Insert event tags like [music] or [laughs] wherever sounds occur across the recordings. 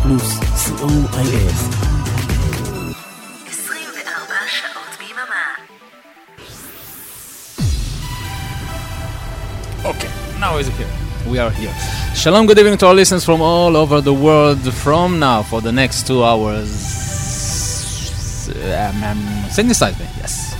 פלוס, co.il. 24 שעות ביממה. Okay, now is here. We are here. Shalom, good evening to our listeners from all over the world. From now for the next two hours, um, um, synthesize me, yes.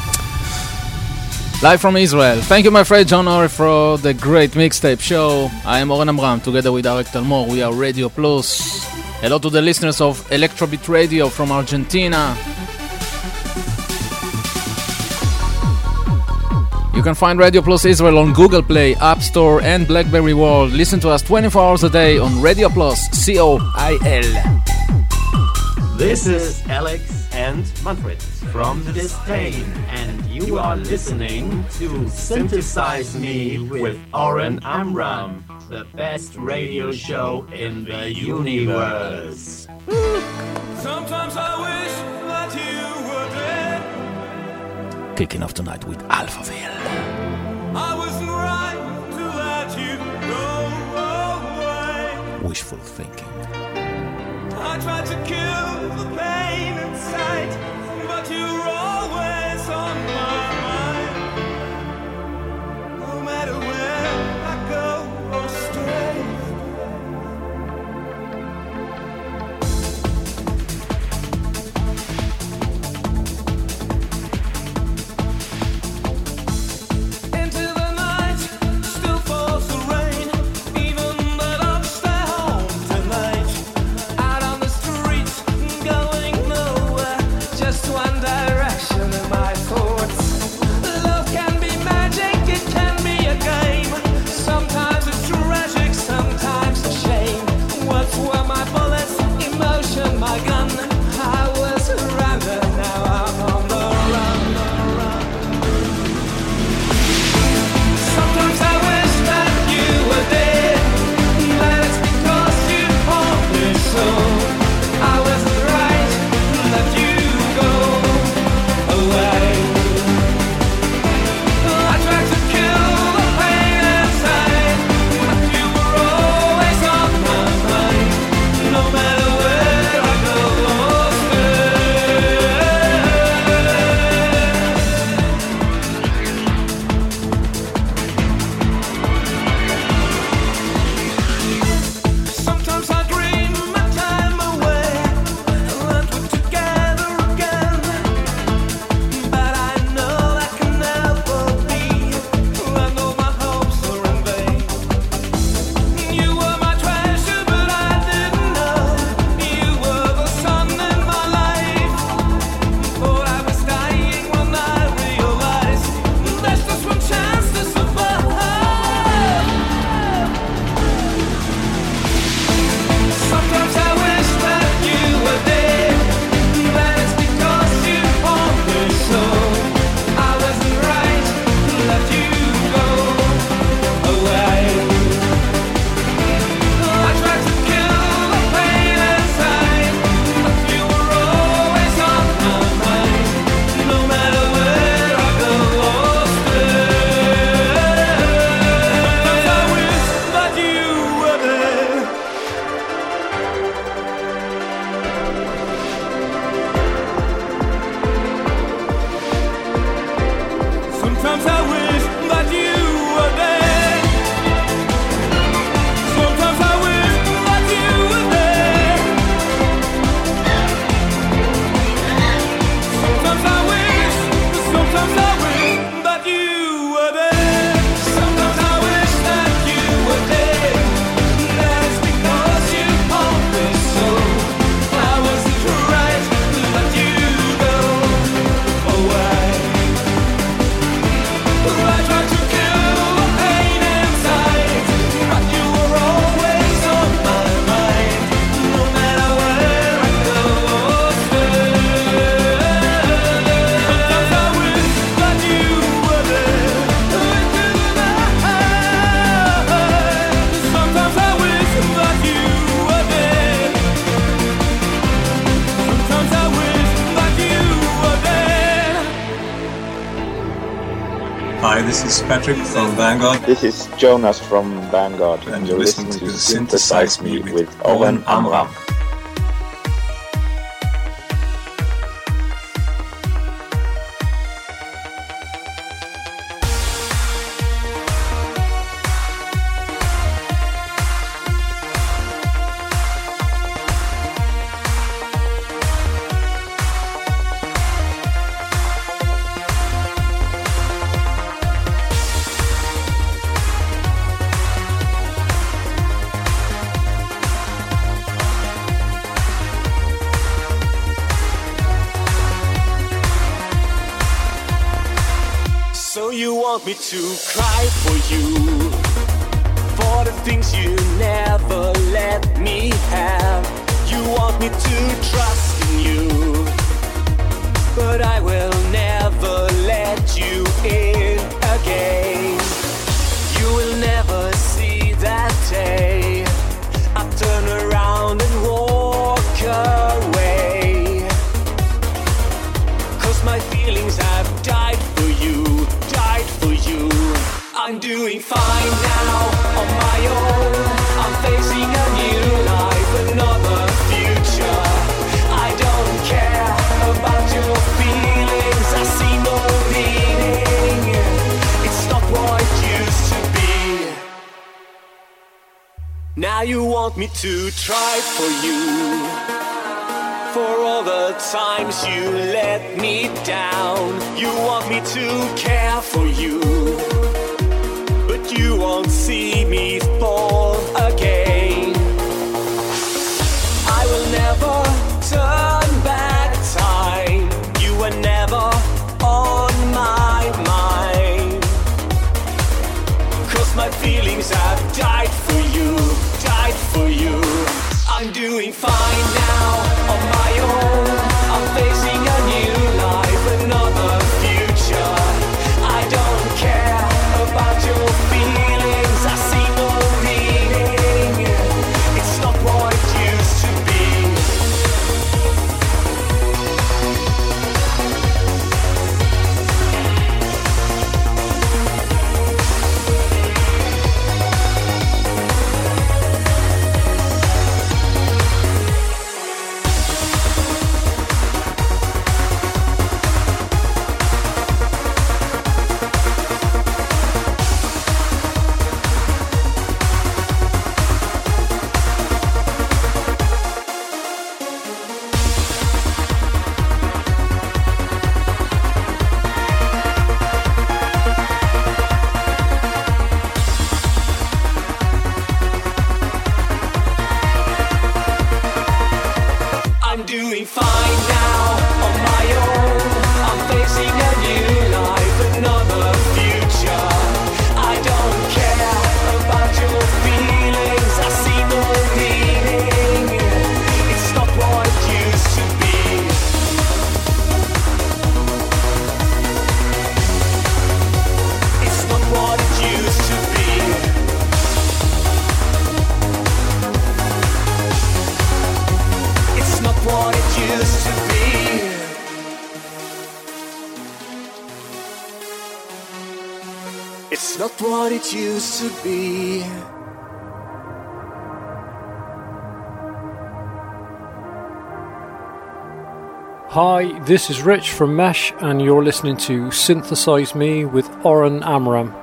Live from Israel. Thank you, my friend John Ori, for the great mixtape show. I am Oren Amram, together with Arik Talmor. We are Radio Plus. Hello to the listeners of Electrobit Radio from Argentina. You can find Radio Plus Israel on Google Play, App Store, and Blackberry World. Listen to us 24 hours a day on Radio Plus, C O I L. This is Alex and Manfred from !distain, and you are listening to Synthesize Me with Oren Amram, the best radio show in the universe. Sometimes I wish that you were dead. Kicking off tonight with Alphaville. I wasn't right to let you go away. Wishful thinking. I tried to kill the pain inside, but you're always on my is Patrick from Vanguard. This is Jonas from Vanguard, And and you're listening listening to to Synthesize Me with Oren Amram. to be. Hi, this is Rich from Mesh, and you're listening to Synthesize Me with Oren Amram.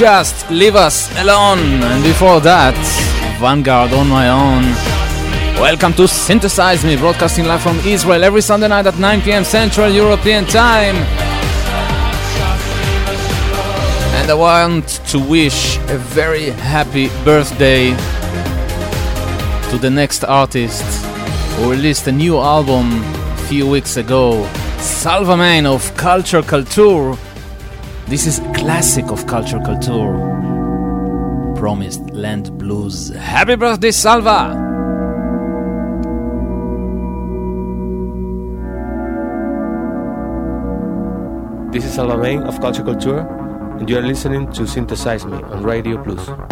Just leave us alone. And before that, Vanguard on my own. Welcome to Synthesize Me, broadcasting live from Israel every Sunday night at 9 p.m. Central European Time. And I want to wish a very happy birthday to the next artist who released a new album a few weeks ago, Salva Maine of Culture Kultur. This is classic of Culture Kultur. Promised Land Blues. Happy birthday, Salva! This is Alamain of Culture Kultur, and you are listening to Synthesize Me on Radio Plus.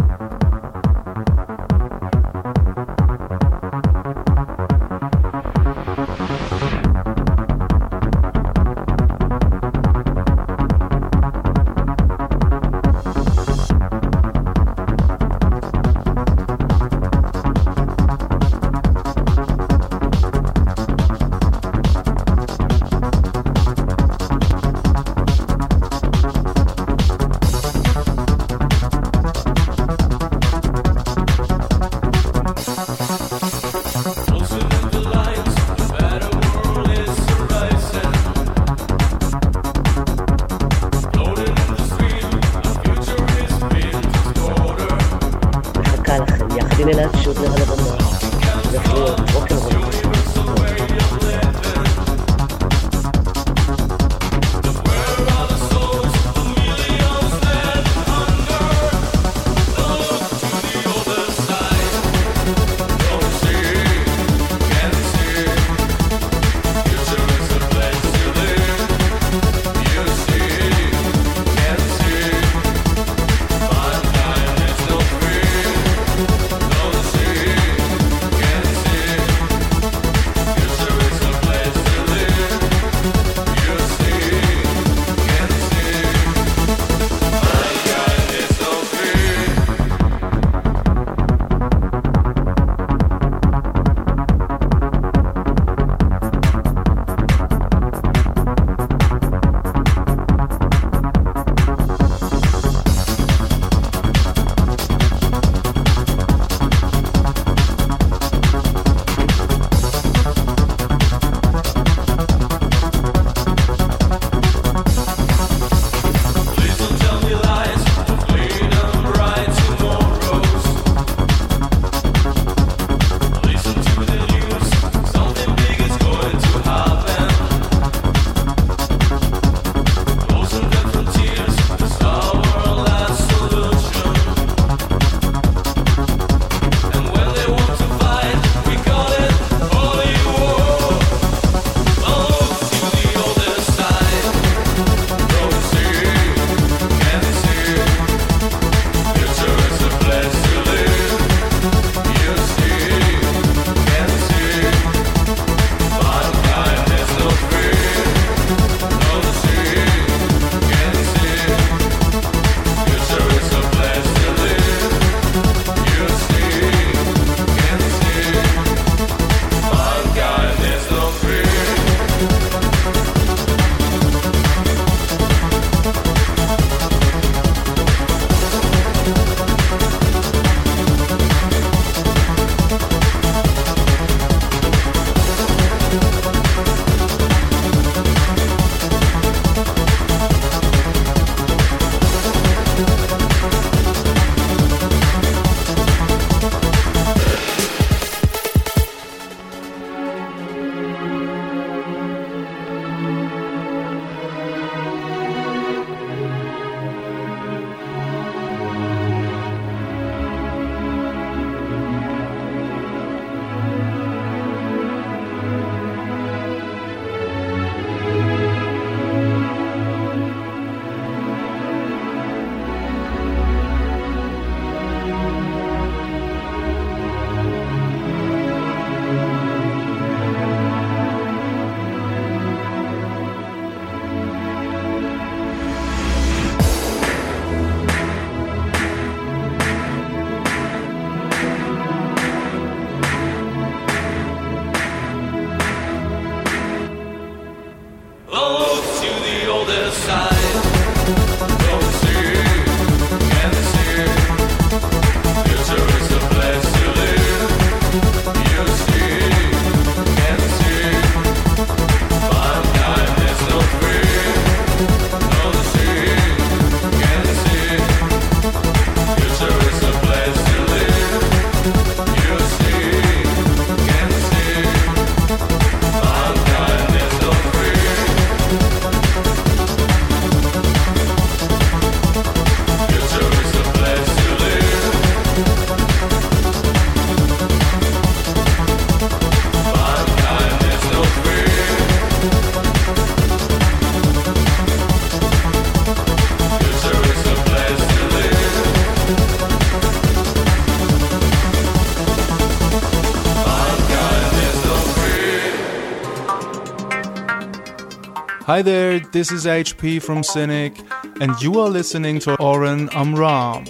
Hi there, this is HP from Zynic, and you are listening to Oren Amram.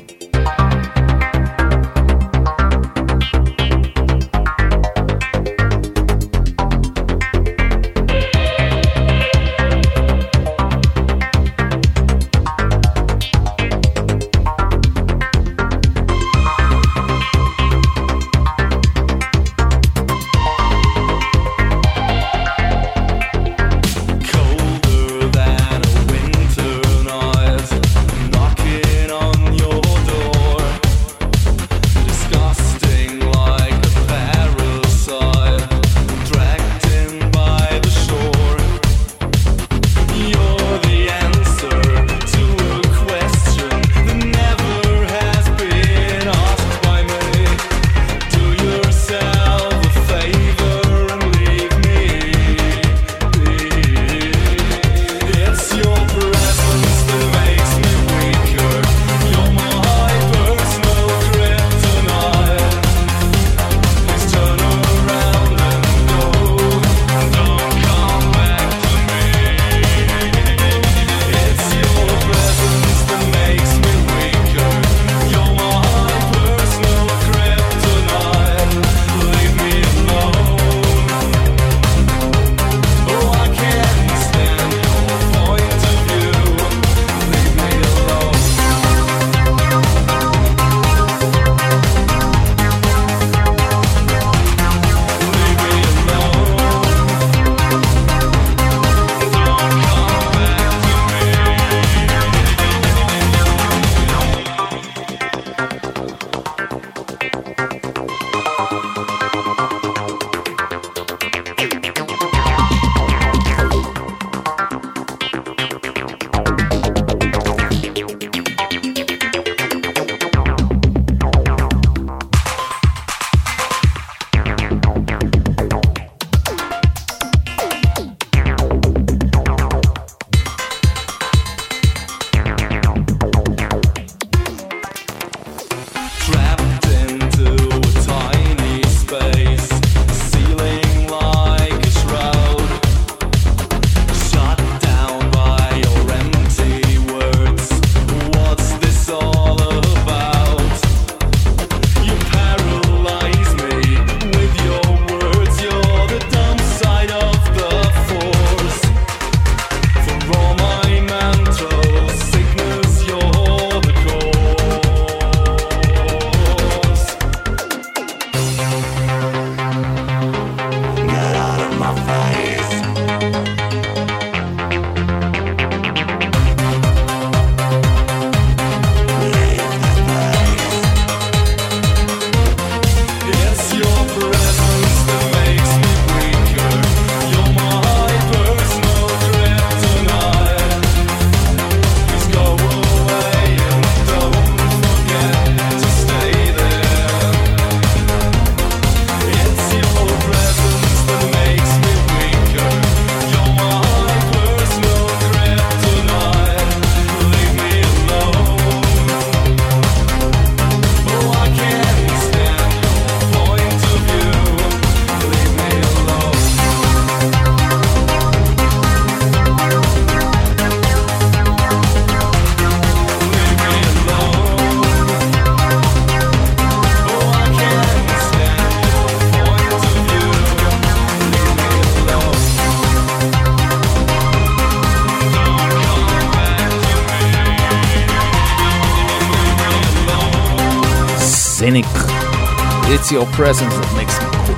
It's your presence that makes me cool.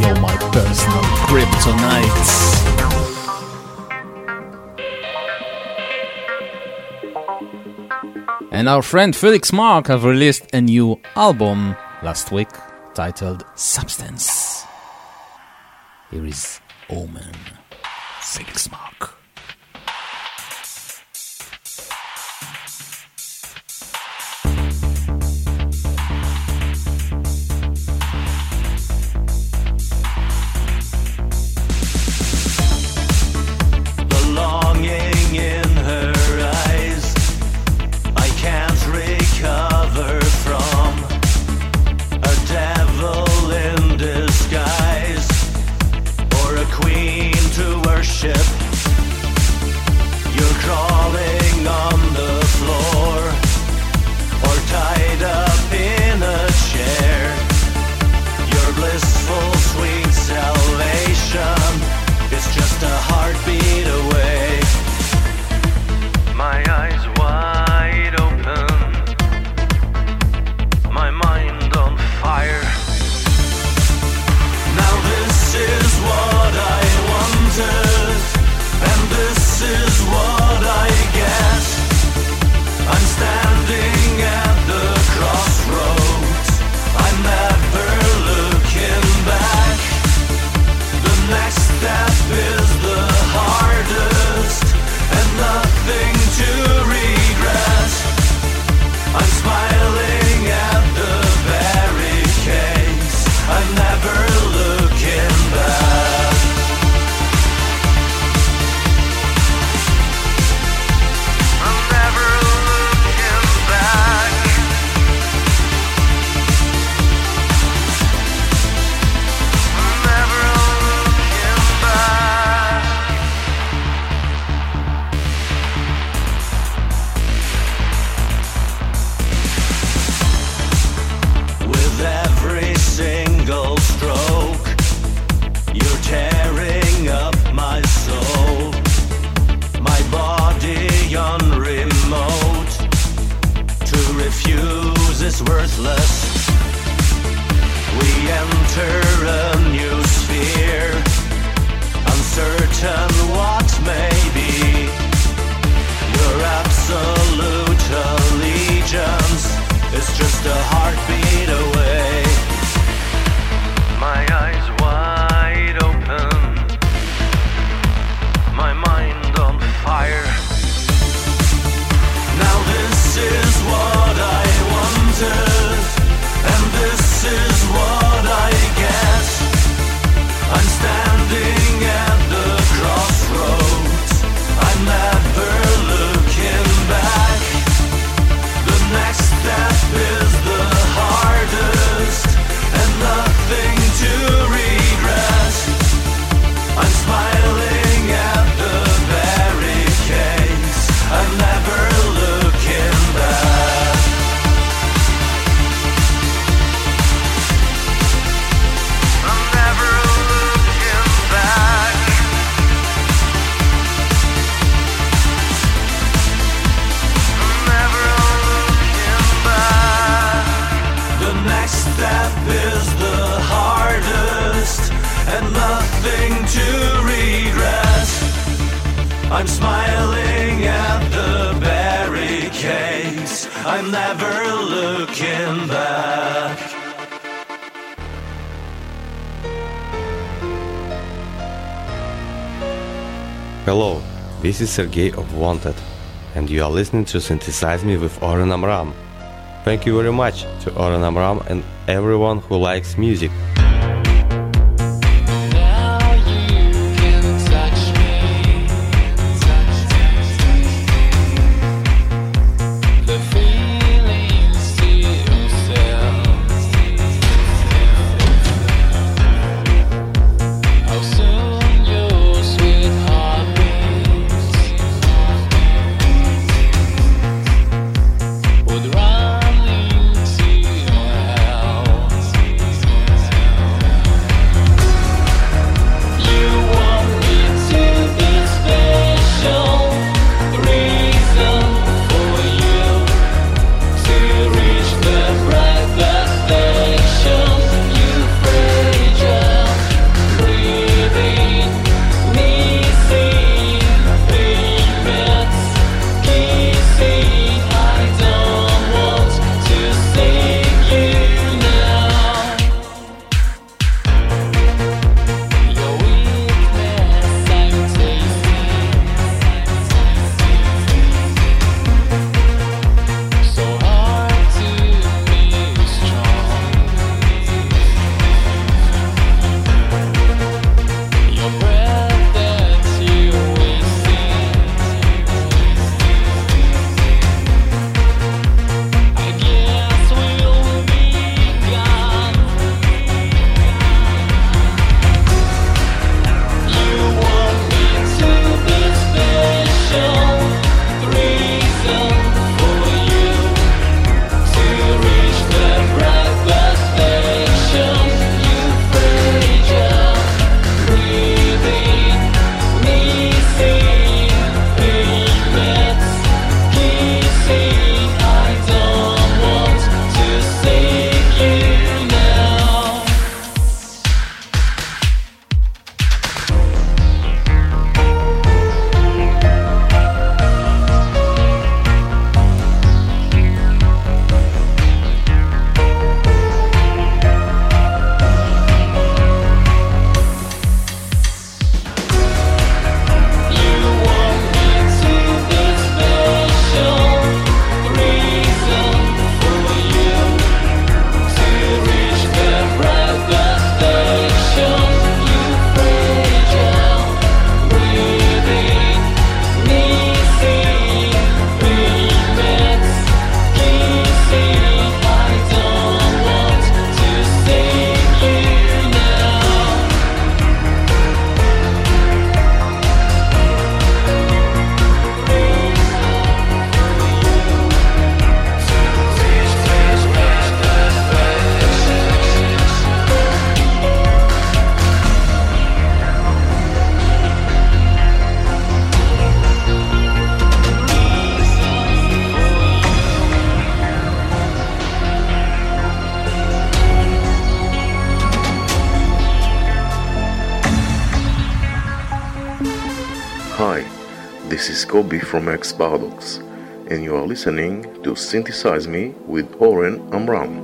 You're my personal kryptonite. And our friend Felix Marc have released a new album last week titled Substance. Here is Omen, Felix Marc. and what may be your absolute allegiance is just a heartbeat. Hello, this is Sergey of WANT/ed, and you are listening to Synthesize Me with Oren Amram. Thank you very much to Oren Amram and everyone who likes music. This is Kobe from XPARADOX, and you are listening to Synthesize Me with Oren Amram.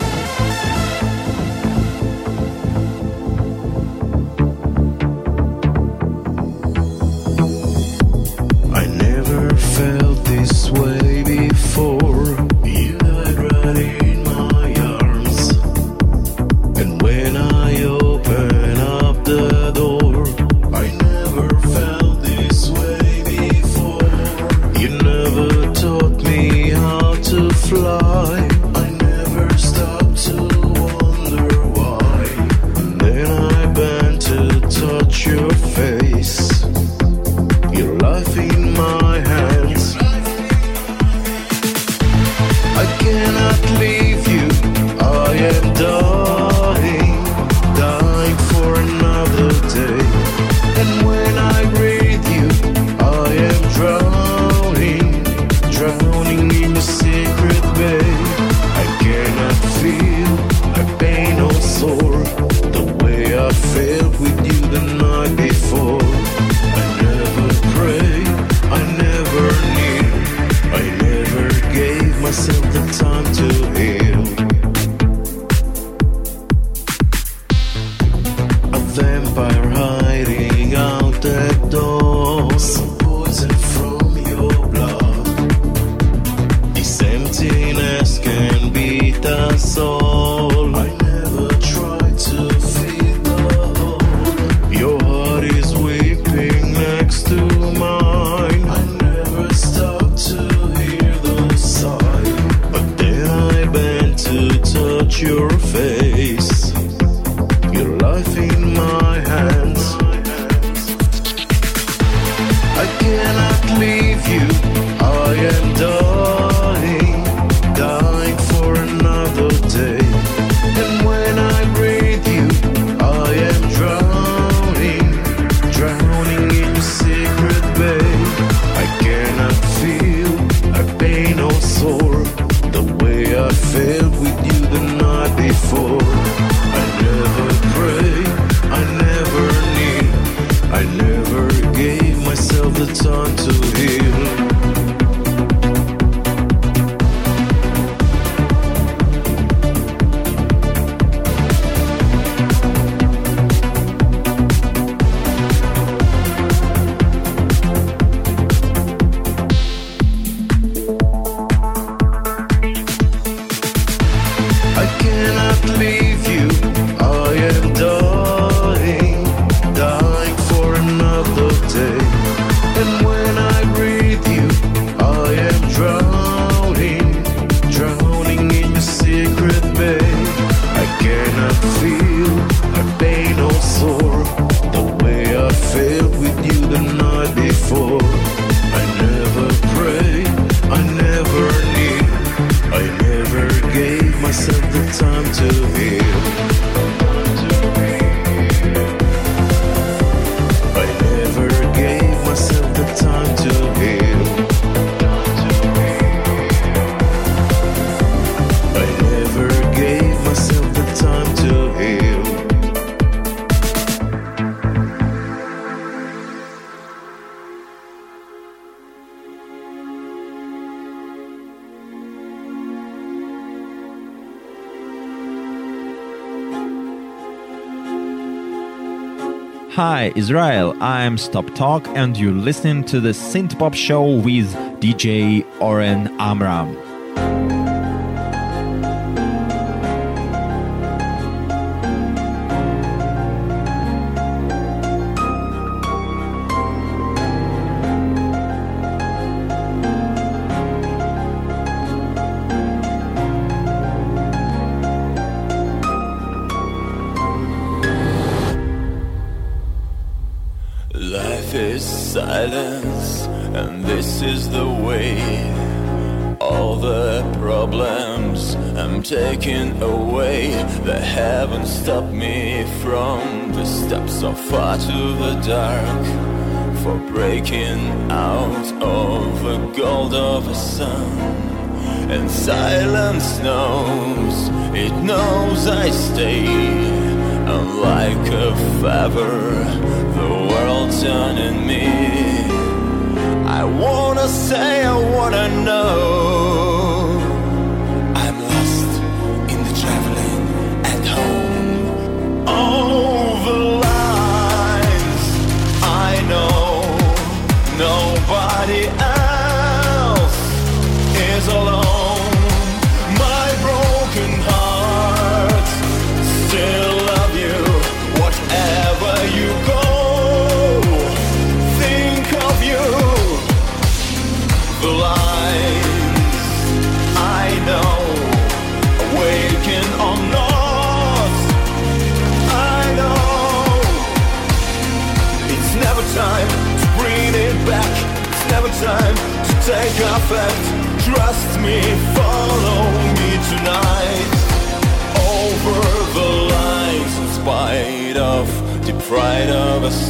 Hi, Israel. I'm StopTalk, and you're listening to the Synth Pop Show with DJ Oren Amram. silence knows, it knows I stay. unlike like a feather.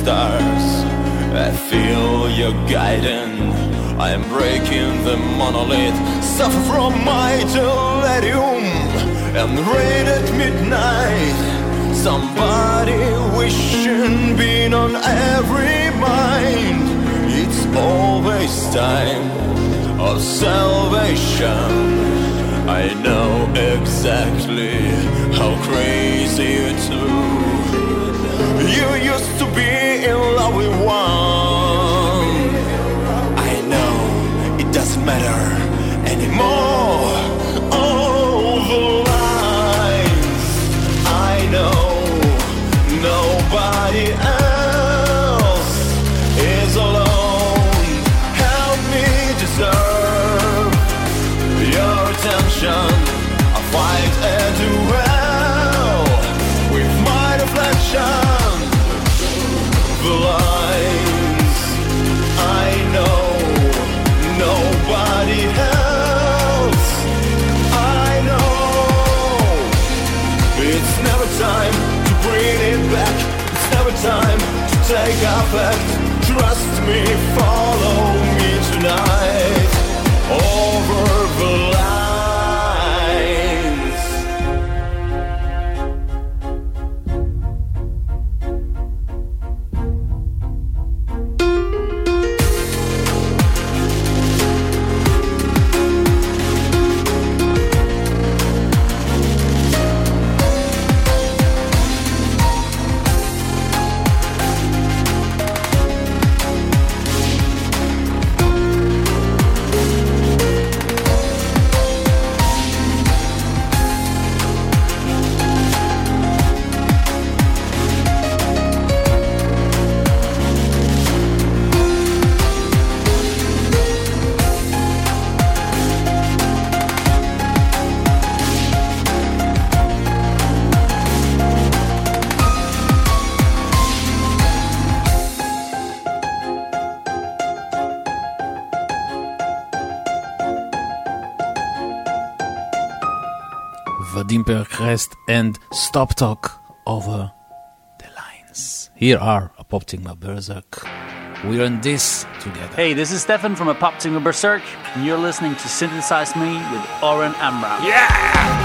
Stars. I feel you're guiding. I am breaking the monolith. Suffer from my delirium and rain at midnight. Somebody wishing been on every mind. It's always time of salvation. I know exactly how crazy it's You be with one. I know it doesn't matter anymore. The lines I know, nobody else is alone. Help me deserve your attention. I fight a duel with my reflection. Take effect. Trust me, and StopTalk over the lines. Here are Apoptygma Berzerk. We're in this together. Hey, this is Stefan from Apoptygma Berzerk, and you're listening to Synthesize Me with Oren Amram. Yeah!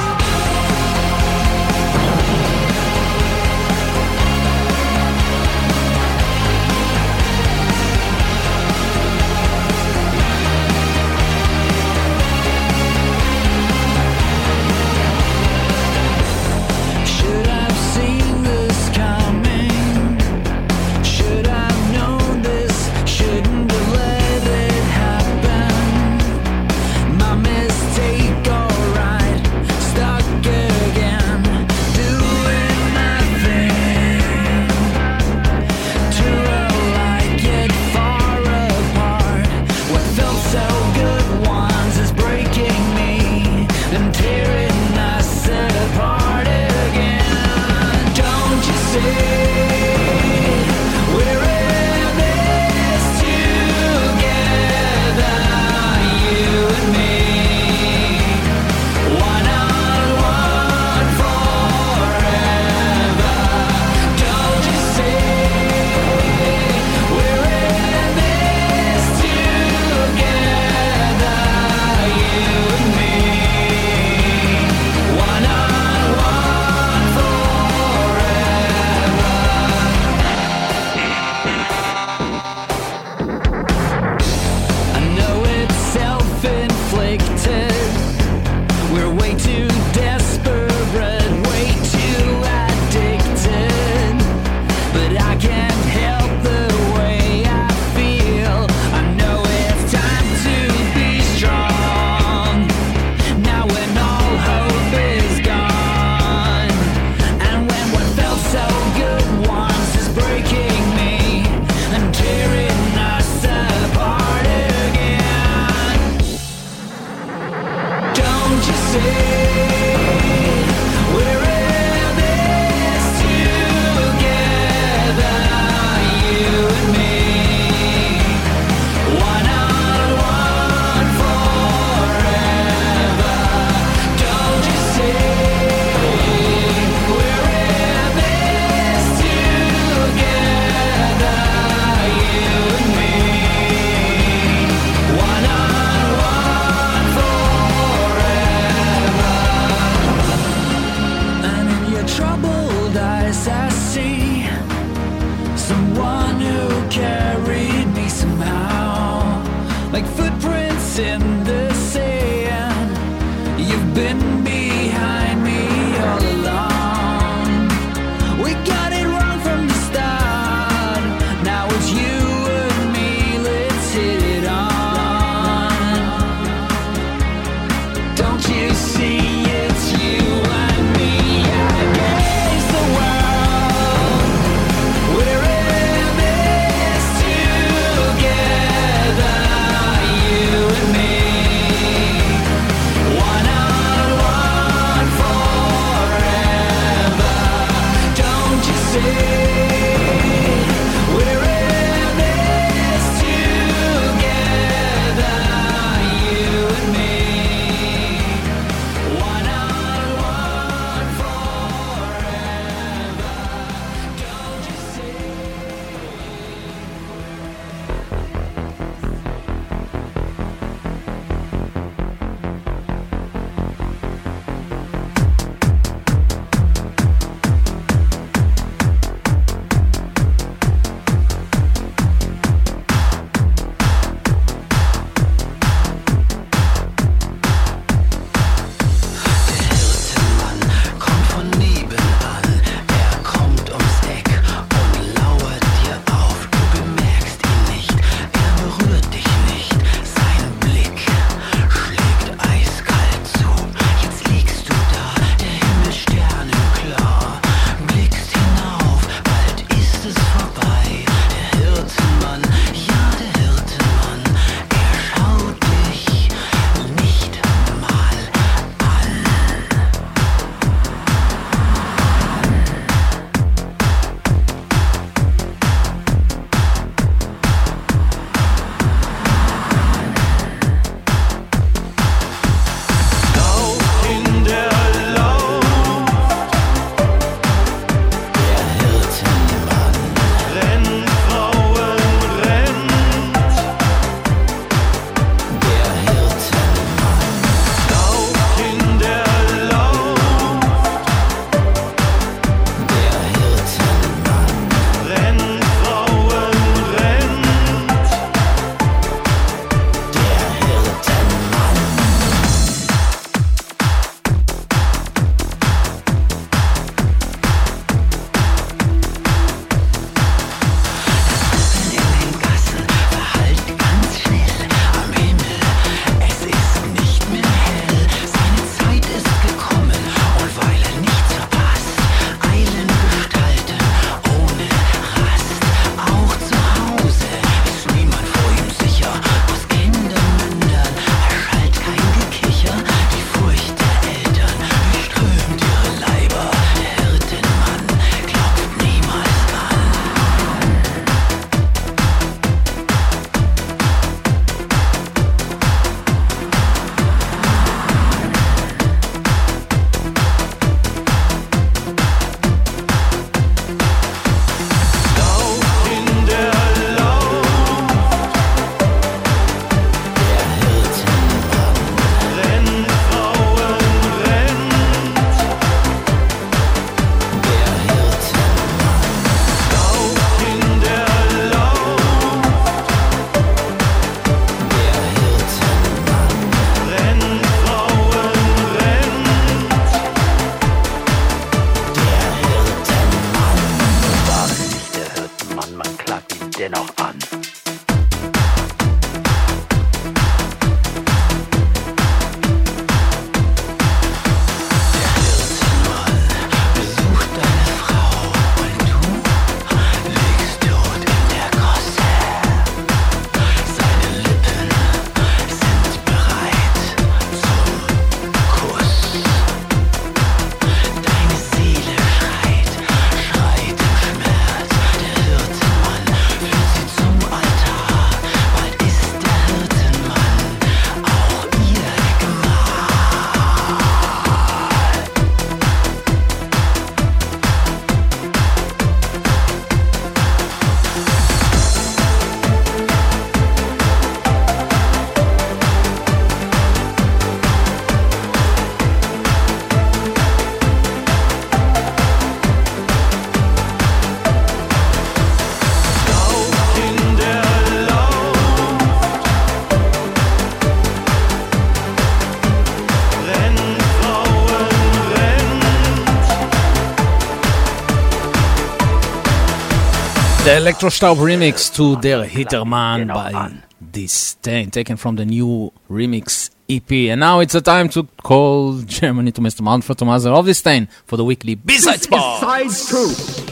Elektrostaub remix to Der Hirtenmann by distain, taken from the new remix EP. And now it's a time to call Germany to Mr. Manfred Thomaser of distain for the weekly B-side spot.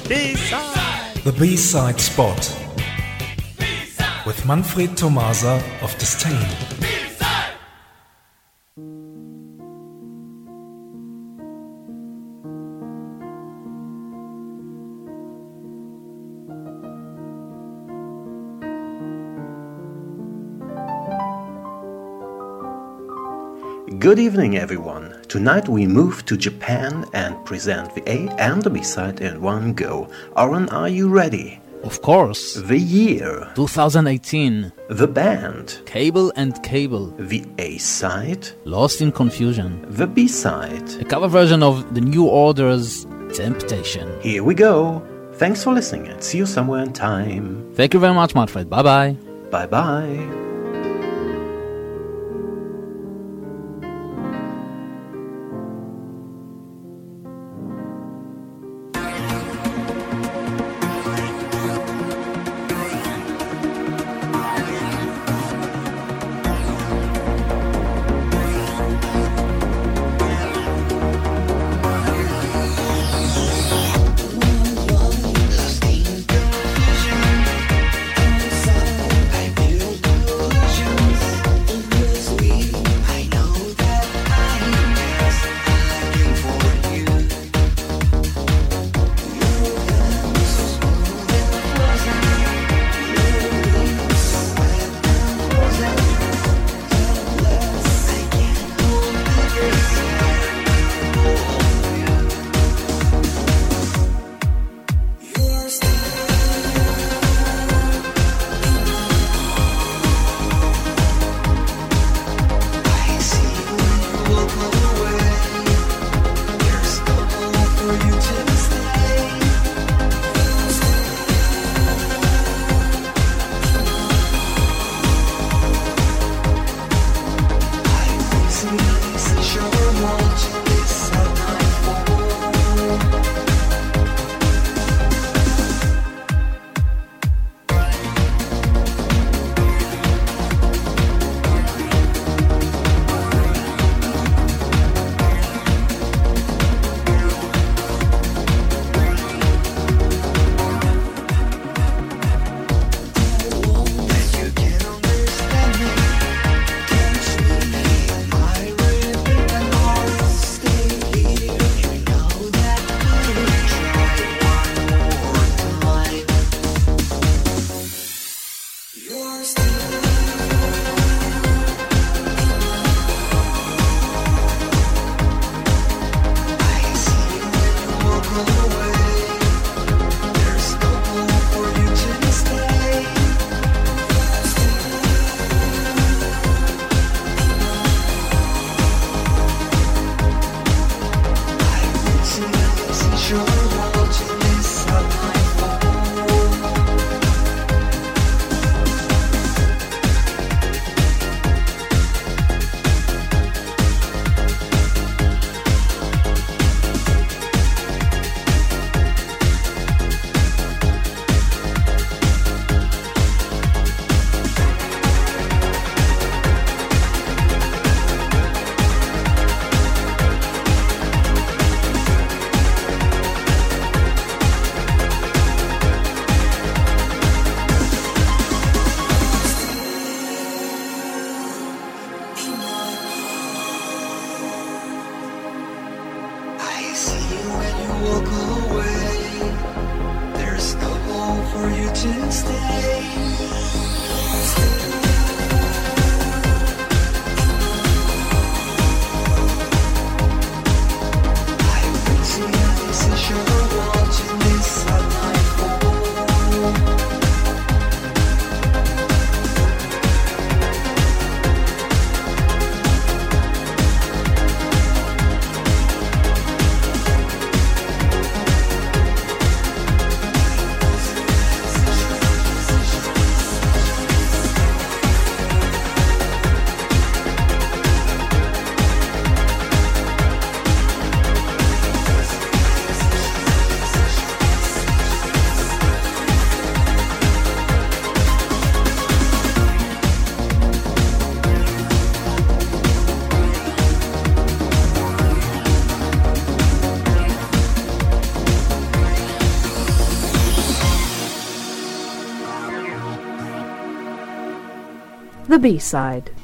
The B-side spot with Manfred Thomaser of distain. Good evening, everyone. Tonight we move to Japan and present the A and the B side in one go. Aaron, are you ready? Of course. The year, 2018. the band, Cable and Cable. the A side, Lost in Confusion. the B side. A cover version of The New Order's Temptation. Here we go. Thanks for listening and see you somewhere in time. Thank you very much, Manfred. Bye bye. Bye bye. The B-side.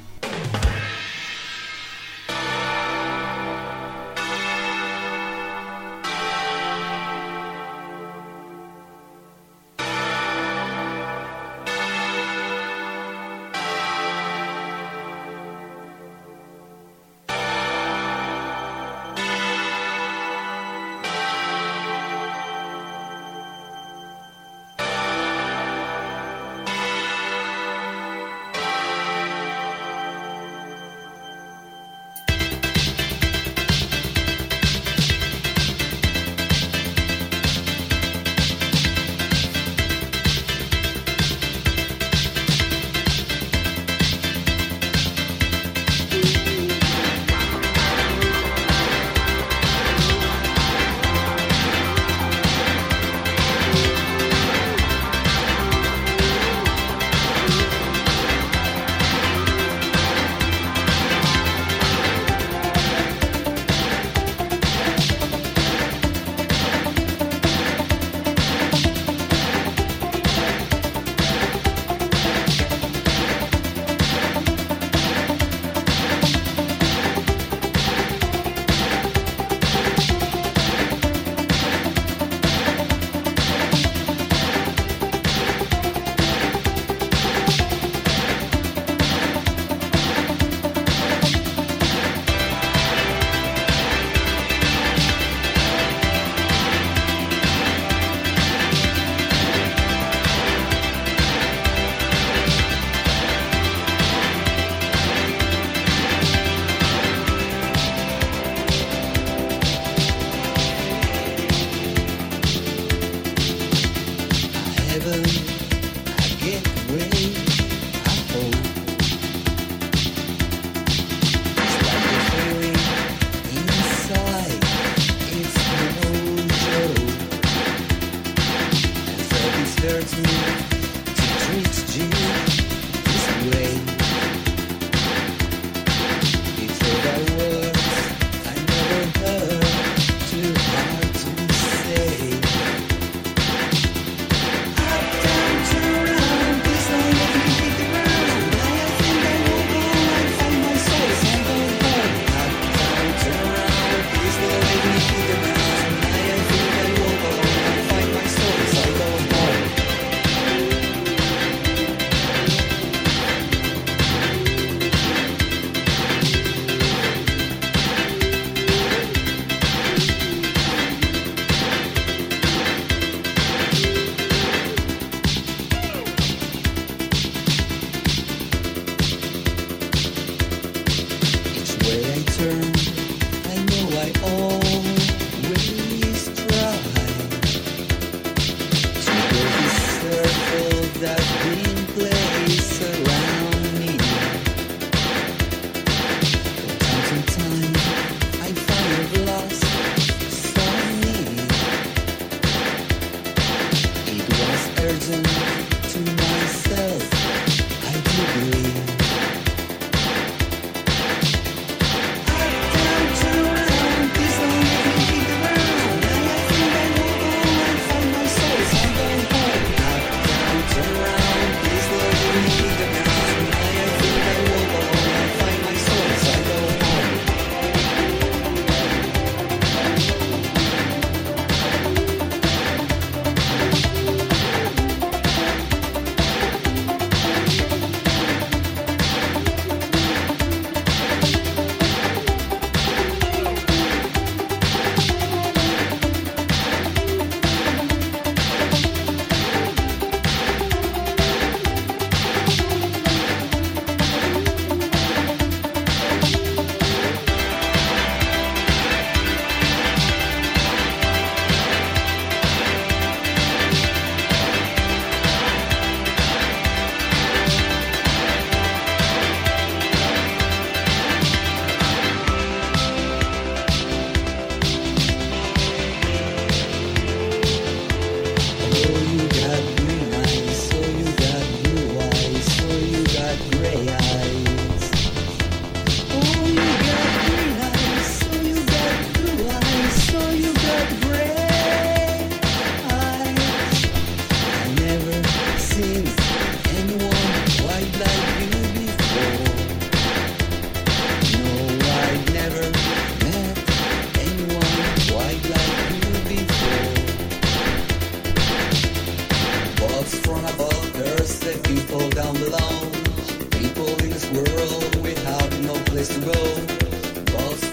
People in this world without no place to go.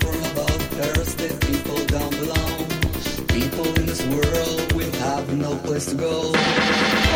From above, people don't belong. People in this world no place to go.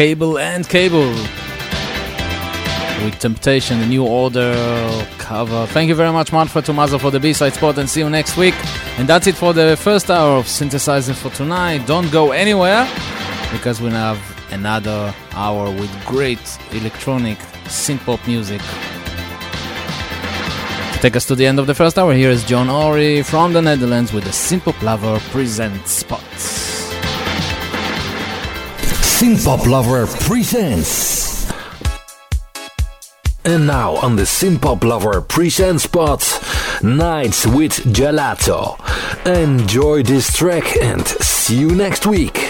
Cable and Cable with Temptation, the New Order cover. Thank you very much, Manfred Thomaser, for the B-side spot, and see you next week. And that's it for the first hour of Synthesize Me for tonight. Don't go anywhere because we'll have another hour with great electronic synth pop music. To take us to the end of the first hour, here is John Ori from the Netherlands with the Synth Pop Lover Presents Spots. Synthpop Lover presents. And now on the Synthpop Lover presents spot, Nights with Gelato. Enjoy this track and see you next week.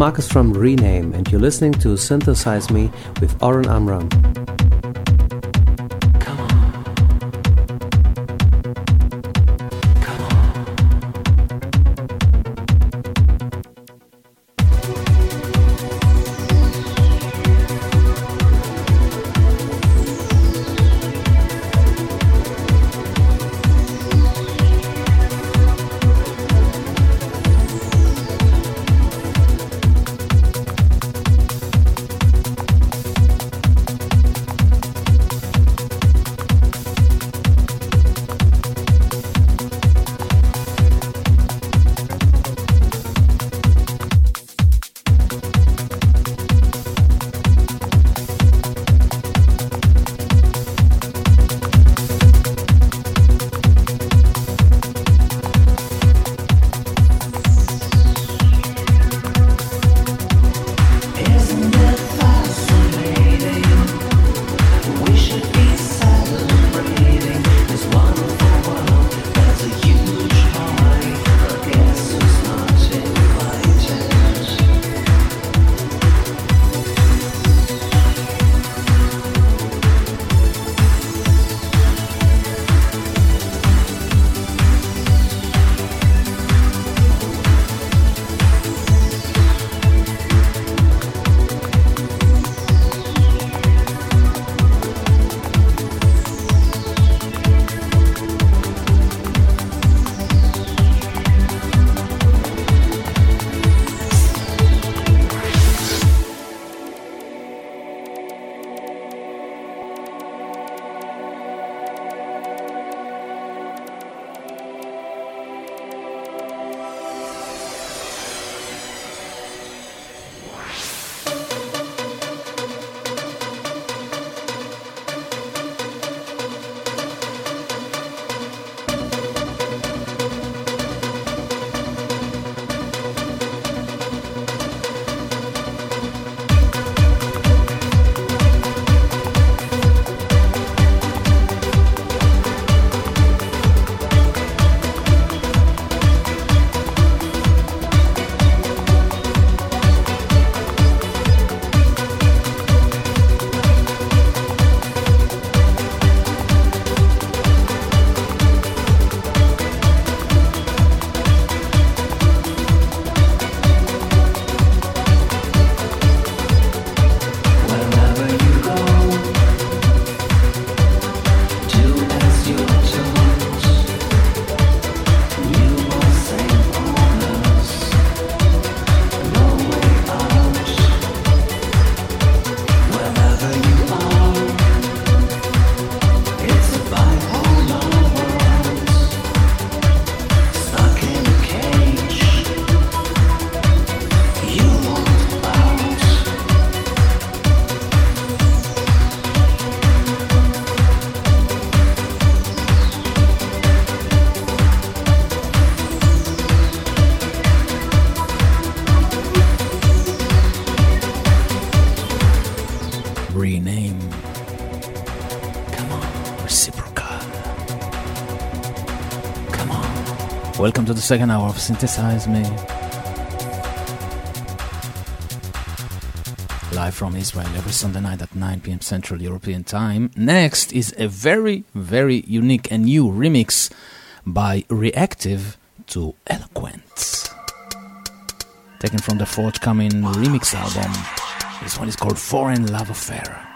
Marcus from Rename, and you're listening to Synthesize Me with Oren Amram. to the second hour of Synthesize Me. Live from Israel every Sunday night at 9 pm Central European Time. Next is a very, very unique and new remix by Reactive to Eloquent. Taken from the forthcoming remix album. This one is called Foreign Love Affair.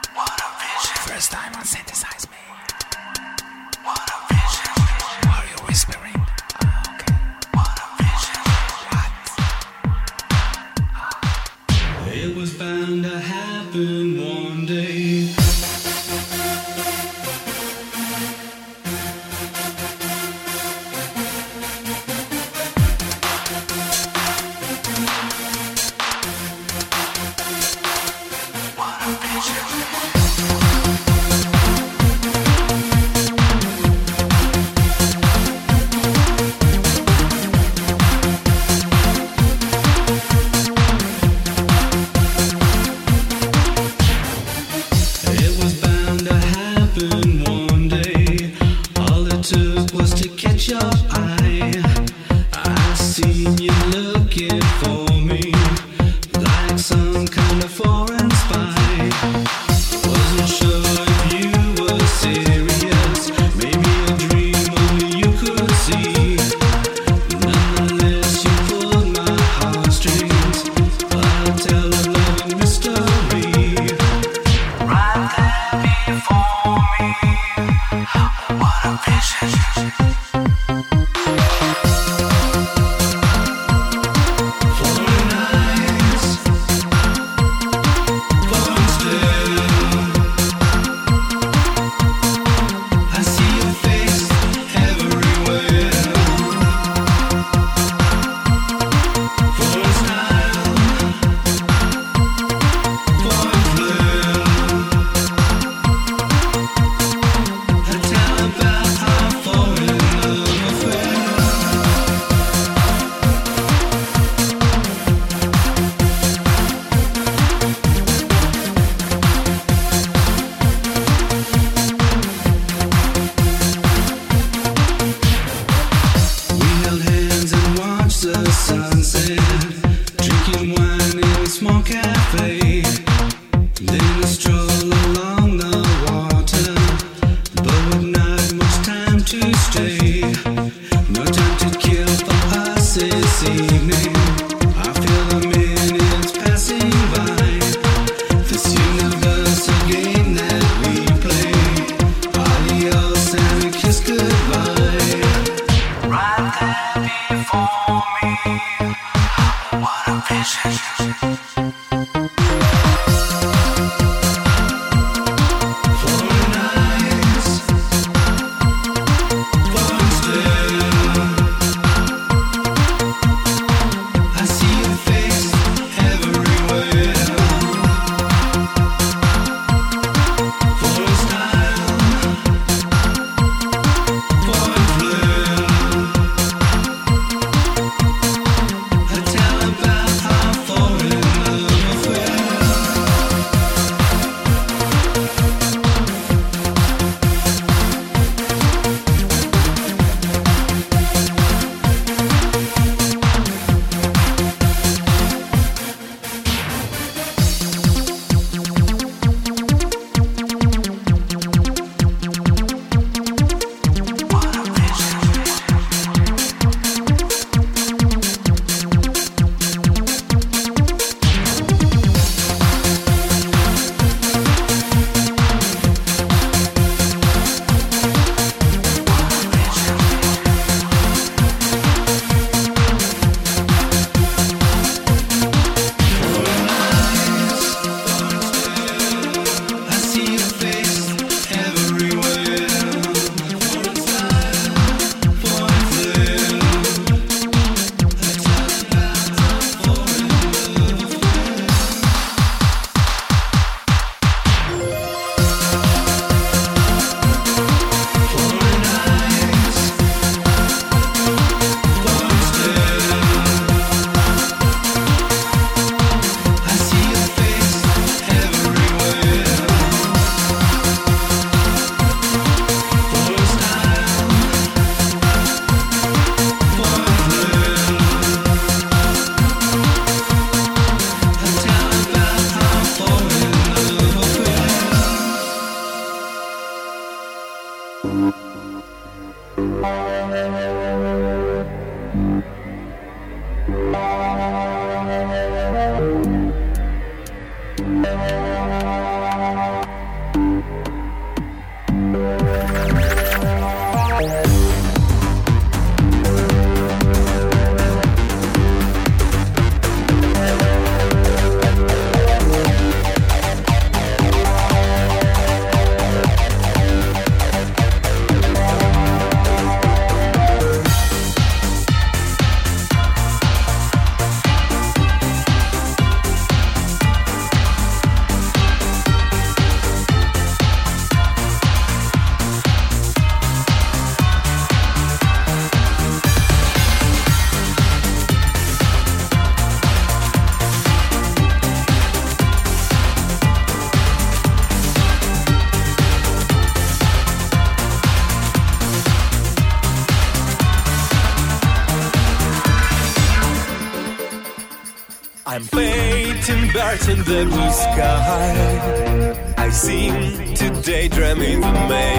the blue sky. I seem to daydream in the May.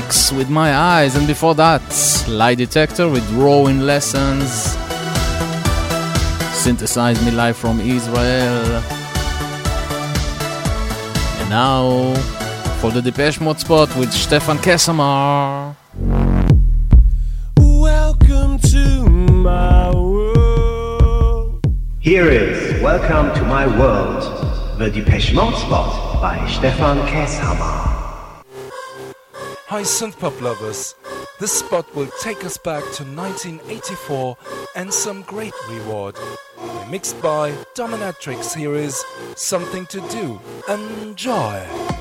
With My Eyes, and before that, Lie Detector with Drawing Lessons. Synthesize Me Live from Israel. And now, for the Depeche Mode spot with Stefan Kessamar. Welcome to my world. Here is Welcome to My World, the Depeche Mode spot by Stefan Kesshammer. Hi synthpop lovers. This spot will take us back to 1984 and some great reward. Mixed by Dominatrix series Something to Do. Enjoy!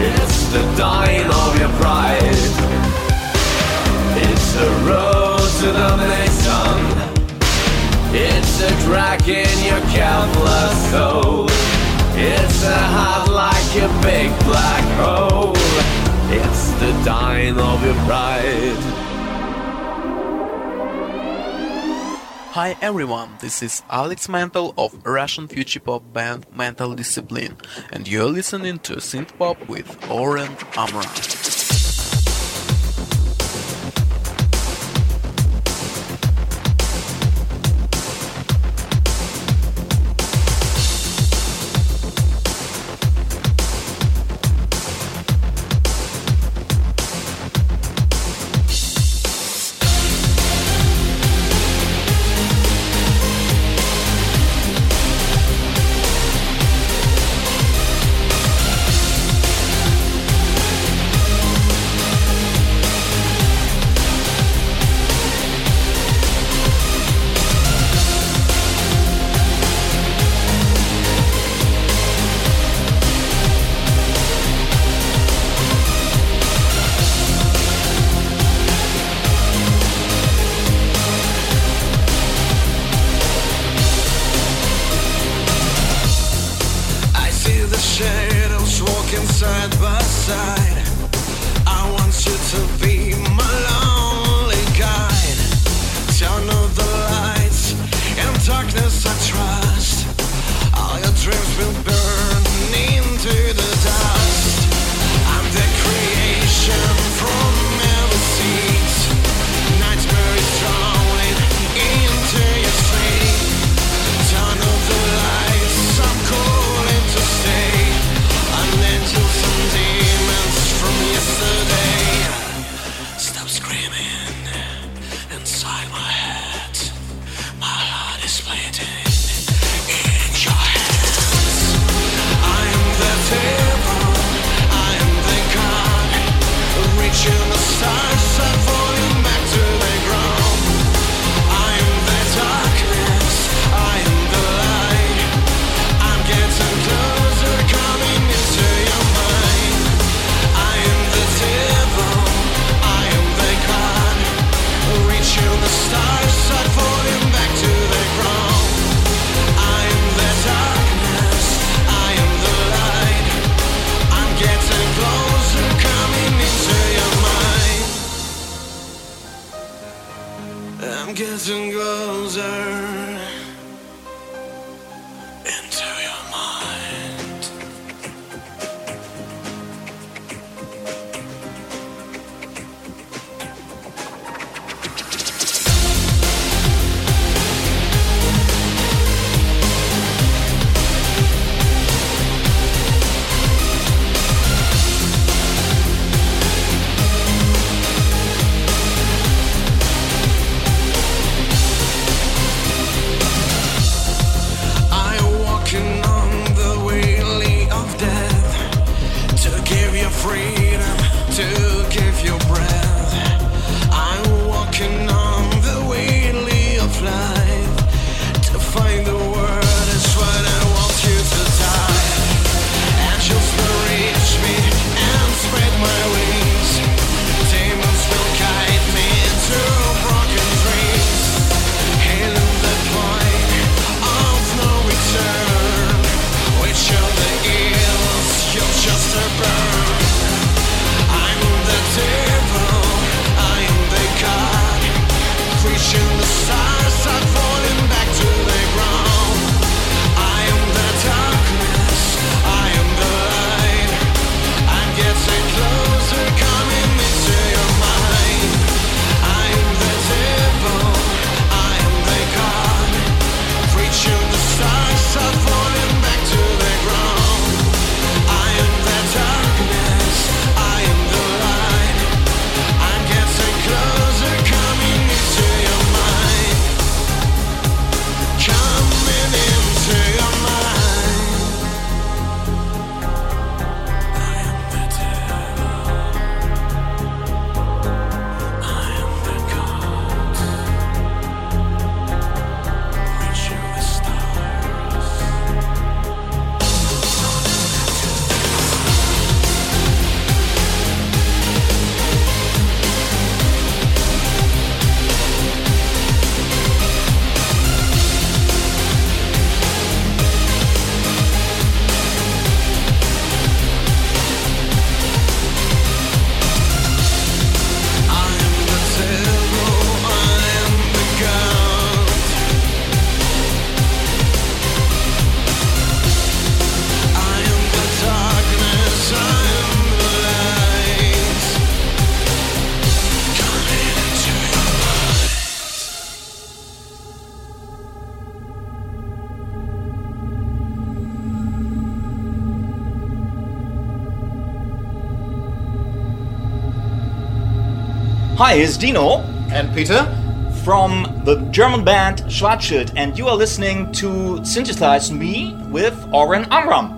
It's the dying of your pride. It's the road to the domination. It's a drag in your countless soul. It's a heart like a big black hole. It's the dying of your pride. Hi everyone, this is Alex Mantel of Russian future pop band Mental Discipline, and you're listening to synth pop with Oren Amram. Hi, it's Dino. And Peter. From the German band Schwarzschild, and you are listening to Synthesize Me with Oren Amram.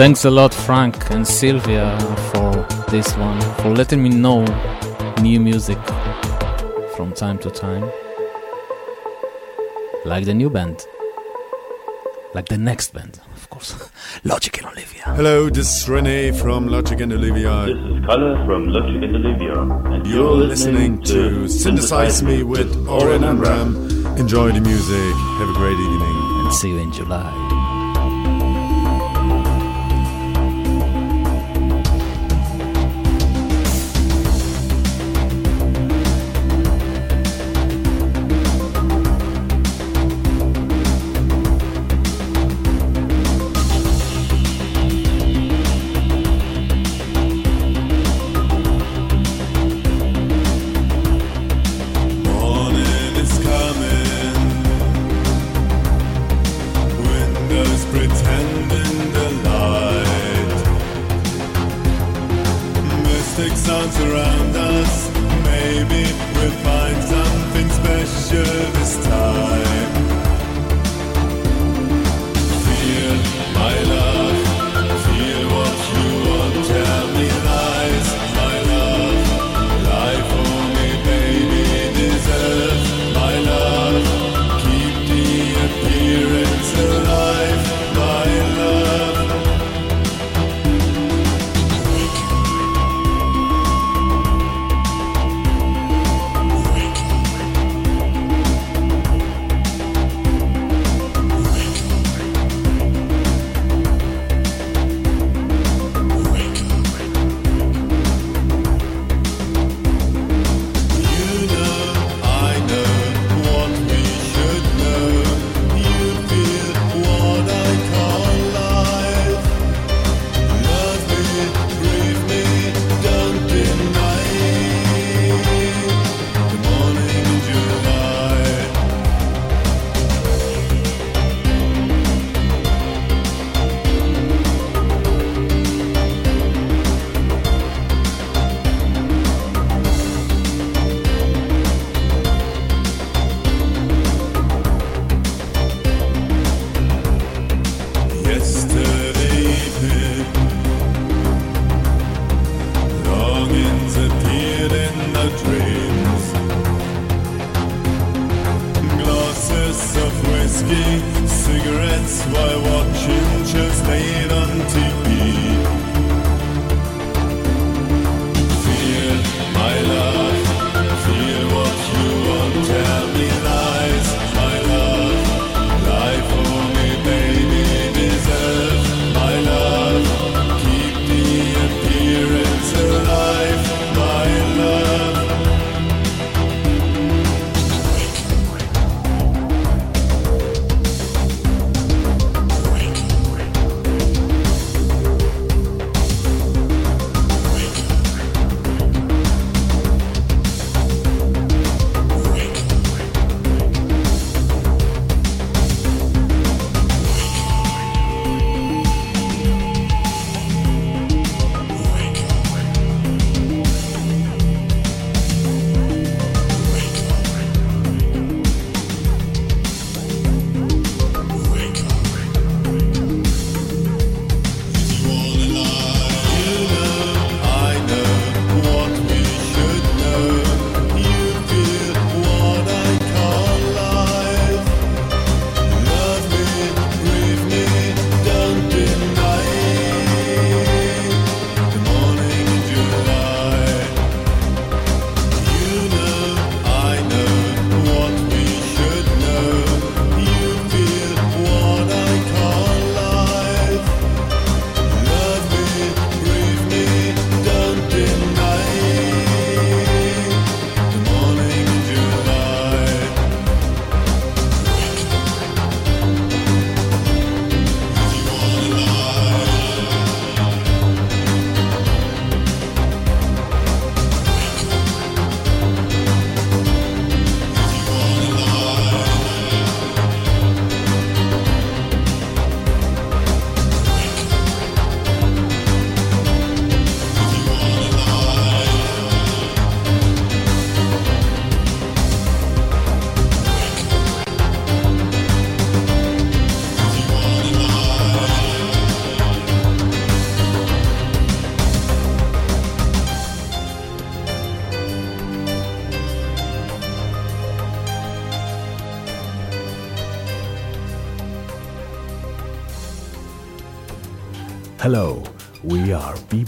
Thanks a lot, Frank and Sylvia, for this one, for letting me know new music from time to time. Like the new band. Like the next band, of course. [laughs] Logic and Olivia. Hello, this is Rene from Logic and Olivia. This is Kalle from Logic and Olivia. And You're listening to Synthesize Me with Oren Amram. Enjoy the music. Have a great evening. And see you in July.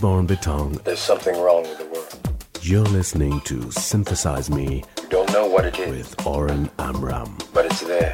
Yvonne Bitong. There's something wrong with the world. You're listening to Synthesize Me. You don't know what it is. With Oren Amram. But it's there.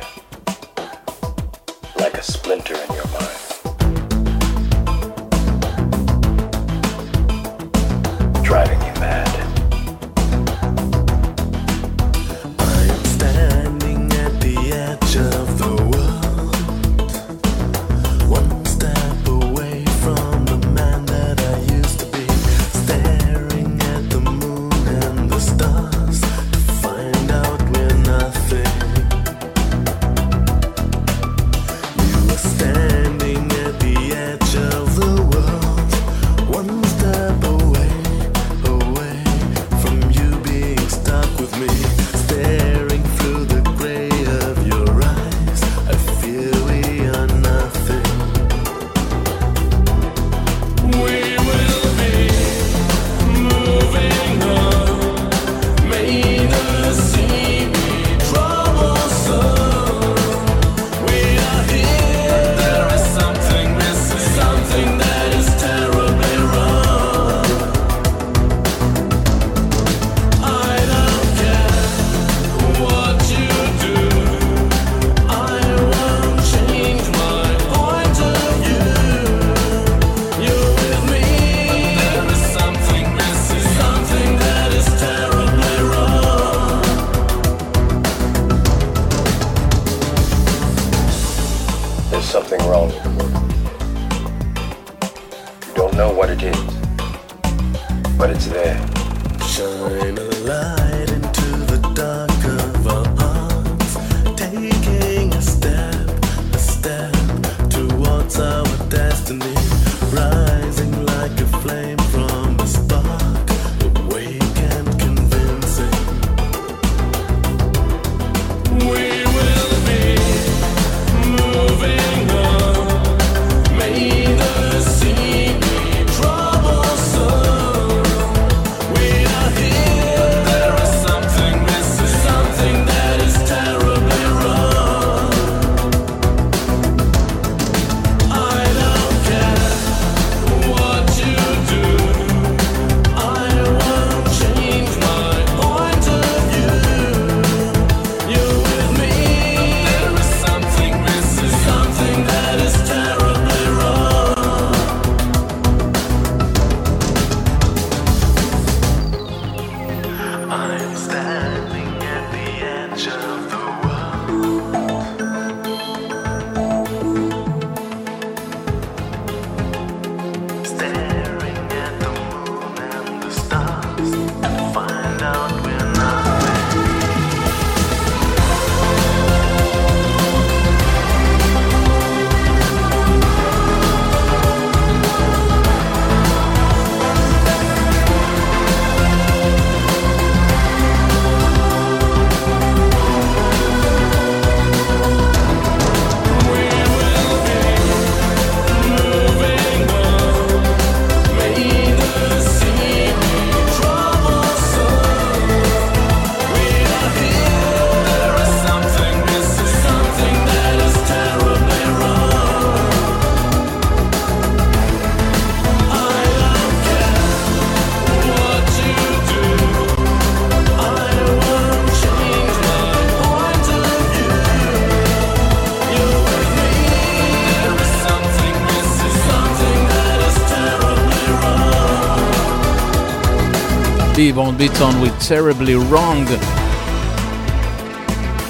Beaton with Terribly Wrong.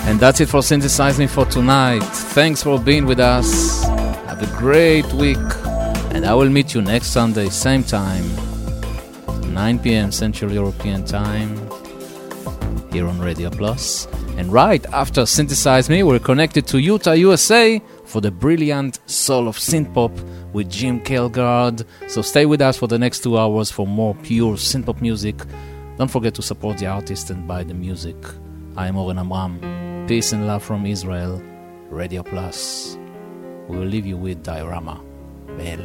And that's it for Synthesize Me for tonight. Thanks for being with us. Have a great week. And I will meet you next Sunday, same time, 9 p.m. Central European Time, here on Radio Plus. And right after Synthesize Me, we're connected to Utah, USA for the brilliant soul of synthpop with Jim Kelgard. So stay with us for the next two hours for more pure synthpop music don't forget to support the artist and buy the music. I'm Oren Amram. Peace and love from Israel, Radio Plus. We will leave you with Diorama. Bell.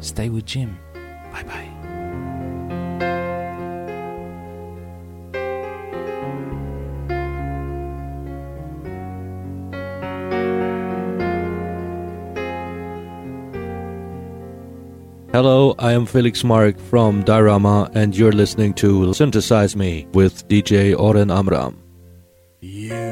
Stay with Jim. Bye bye. Hello, I am Felix Marc from Diorama, and you're listening to Synthesize Me with DJ Oren Amram. Yeah.